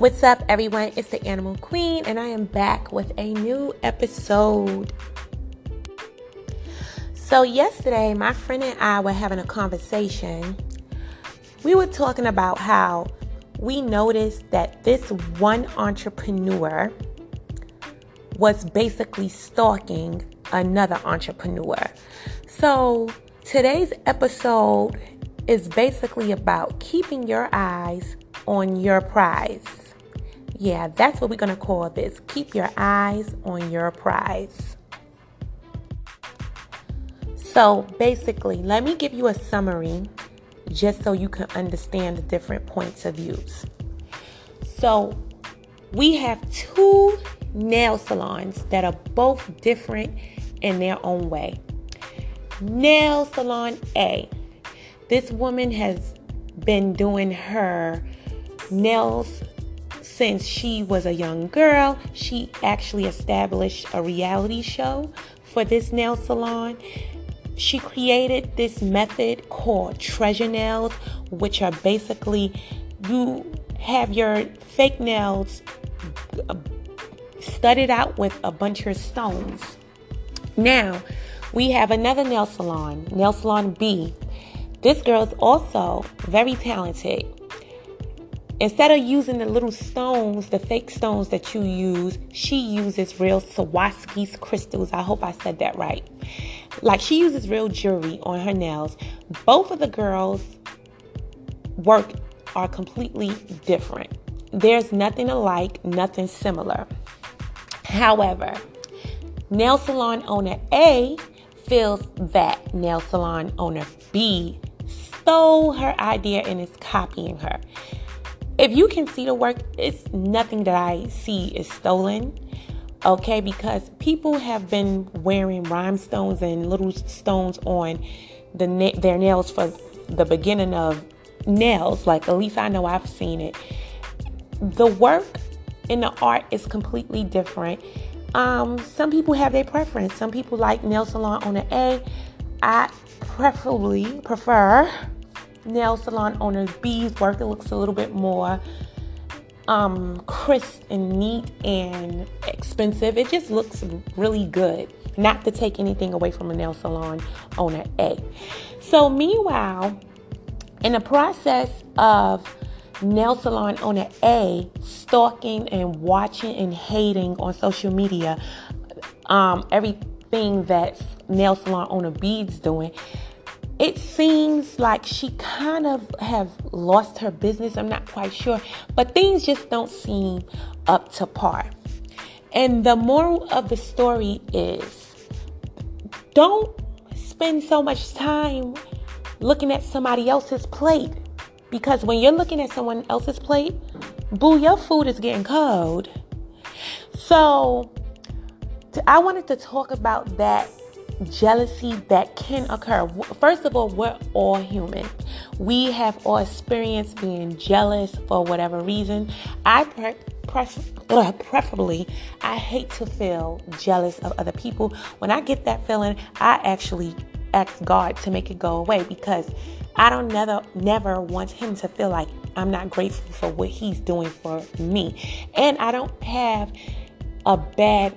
What's up, everyone? It's the Animal Queen, and I am back with a new episode. So, yesterday, my friend and I were having a conversation. We were talking about how we noticed that this one entrepreneur was basically stalking another entrepreneur. So, today's episode is basically about keeping your eyes on your prize. Yeah, that's what we're going to call this. Keep your eyes on your prize. So basically, let me give you a summary just so you can understand the different points of views. So we have two nail salons that are both different in their own way. Nail Salon A. This woman has been doing her nails since she was a young girl. She actually established a reality show for this nail salon. She created this method called treasure nails, which are basically you have your fake nails uh, studded out with a bunch of stones. Now, we have another nail salon, Nail Salon B. This girl is also very talented. Instead of using the little stones, the fake stones that you use, she uses real Swarovski's crystals. I hope I said that right. Like she uses real jewelry on her nails. Both of the girls' work are completely different. There's nothing alike, nothing similar. However, nail salon owner A feels that nail salon owner B stole her idea and is copying her if you can see the work, it's nothing that I see is stolen. Okay, because people have been wearing rhinestones and little stones on the na- their nails for the beginning of nails. Like at least I know I've seen it. The work in the art is completely different. Um, some people have their preference. Some people like nail salon owner A. I preferably prefer nail salon owner B's work. It looks a little bit more um, crisp and neat and expensive. It just looks really good. Not to take anything away from a nail salon owner A. So, meanwhile, in the process of nail salon owner A stalking and watching and hating on social media um, everything that nail salon owner B's doing, it seems like she kind of have lost her business. I'm not quite sure, but things just don't seem up to par. And the moral of the story is don't spend so much time looking at somebody else's plate because when you're looking at someone else's plate, boo, your food is getting cold. So, I wanted to talk about that jealousy that can occur. First of all, we're all human. We have all experienced being jealous for whatever reason. I pre- pre- preferably, I hate to feel jealous of other people. When I get that feeling, I actually ask God to make it go away because I don't never never want him to feel like I'm not grateful for what he's doing for me. And I don't have a bad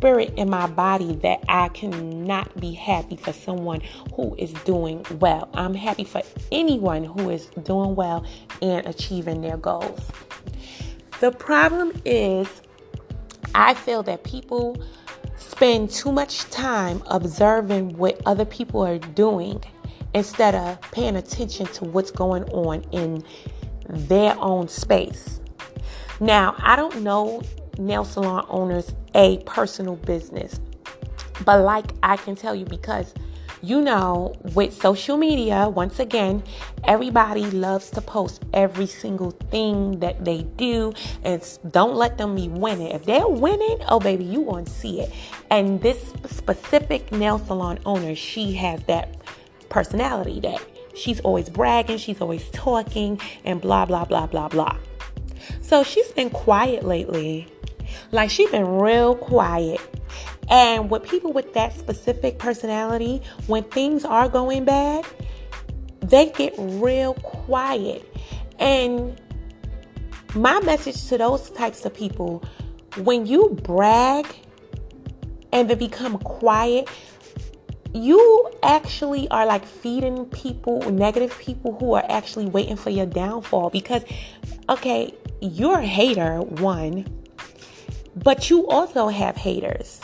spirit in my body that I cannot be happy for someone who is doing well. I'm happy for anyone who is doing well and achieving their goals. The problem is, I feel that people spend too much time observing what other people are doing instead of paying attention to what's going on in their own space. Now, I don't know nail salon owners a personal business. But like I can tell you because you know, with social media, once again, everybody loves to post every single thing that they do, and don't let them be winning. If they're winning, oh baby, you want to see it. And this specific nail salon owner, she has that personality that she's always bragging, she's always talking, and blah blah blah blah blah. So she's been quiet lately like she's been real quiet. And with people with that specific personality, when things are going bad, they get real quiet. And My message to those types of people when you brag and then become quiet, you actually are like feeding people, negative people who are actually waiting for your downfall because, okay, you're a hater, one, but you also have haters.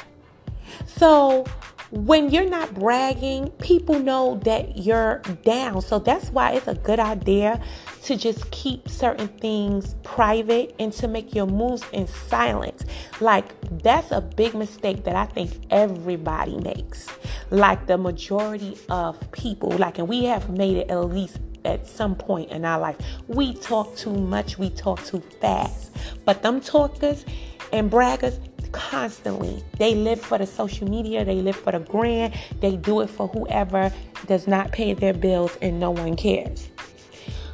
So when you're not bragging, people know that you're down. So that's why it's a good idea to just keep certain things private and to make your moves in silence. Like, that's a big mistake that I think everybody makes. Like, the majority of people, like, and we have made it at least at some point in our life. We talk too much, we talk too fast. But them talkers and braggers, constantly. They live for the social media, they live for the grand, they do it for whoever does not pay their bills and no one cares.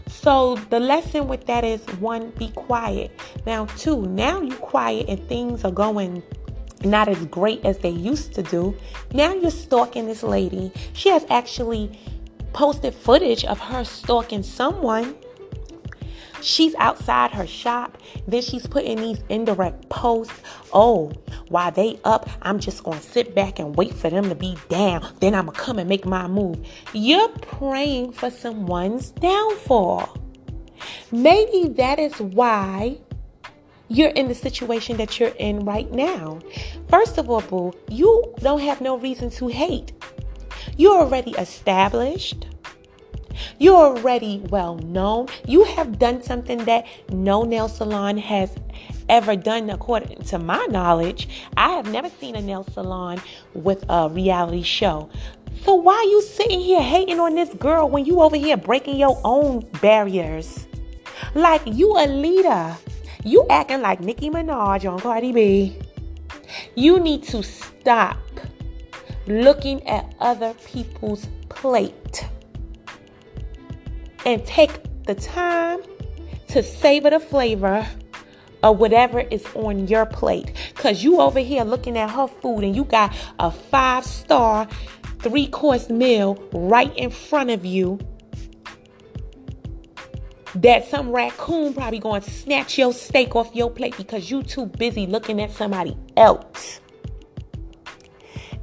So the lesson with that is one, be quiet. Now, two, now you quiet and things are going not as great as they used to do. Now you're stalking this lady. She has actually posted footage of her stalking someone She's outside her shop. Then she's putting these indirect posts. Oh, while they up, I'm just going to sit back and wait for them to be down. Then I'm going to come and make my move. You're praying for someone's downfall. Maybe that is why you're in the situation that you're in right now. First of all, boo, you don't have no reason to hate. You're already established. You're already well known. You have done something that no nail salon has ever done, according to my knowledge. I have never seen a nail salon with a reality show. So why are you sitting here hating on this girl when you over here breaking your own barriers? Like you a leader. You acting like Nicki Minaj on Cardi B. You need to stop looking at other people's plate and take the time to savor the flavor of whatever is on your plate. Cause you over here looking at her food and you got a five star, three course meal right in front of you. That some raccoon probably going to snatch your steak off your plate because you too busy looking at somebody else.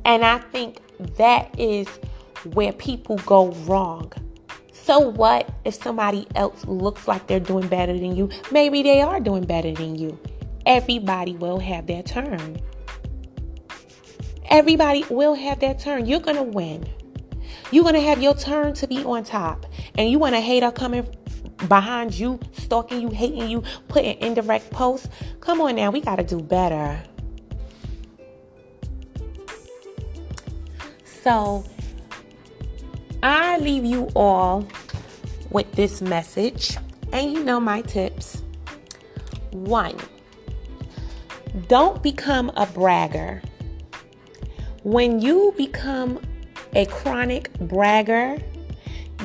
And I think that is where people go wrong. So what if somebody else looks like they're doing better than you? Maybe they are doing better than you. Everybody will have their turn. Everybody will have their turn. You're going to win. You're going to have your turn to be on top. And you want a hater coming behind you, stalking you, hating you, putting indirect posts. Come on now, we got to do better. So, I leave you all with this message, and you know my tips. One, don't become a bragger. When you become a chronic bragger,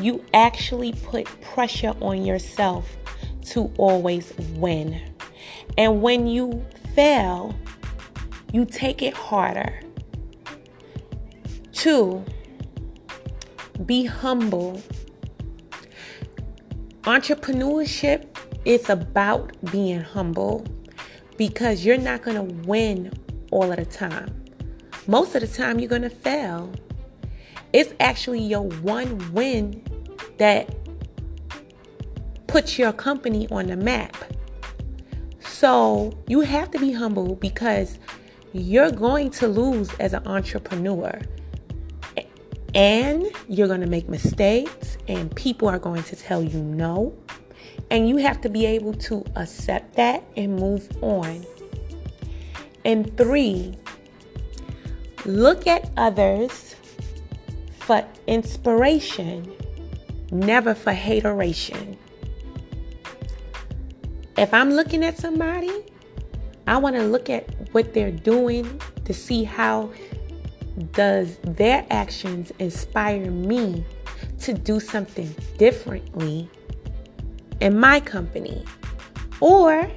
you actually put pressure on yourself to always win. And when you fail, you take it harder. Two, be humble. Entrepreneurship is about being humble because you're not going to win all of the time. Most of the time, you're going to fail. It's actually your one win that puts your company on the map. So you have to be humble because you're going to lose as an entrepreneur. And you're going to make mistakes, and people are going to tell you no. And you have to be able to accept that and move on. And three, look at others for inspiration, never for hateration. If I'm looking at somebody, I want to look at what they're doing to see how does their actions inspire me to do something differently in my company? Or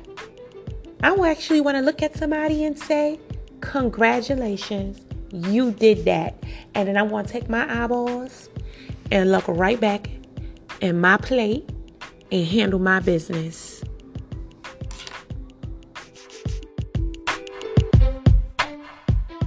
I will actually want to look at somebody and say, Congratulations, you did that. And then I want to take my eyeballs and look right back in my plate and handle my business.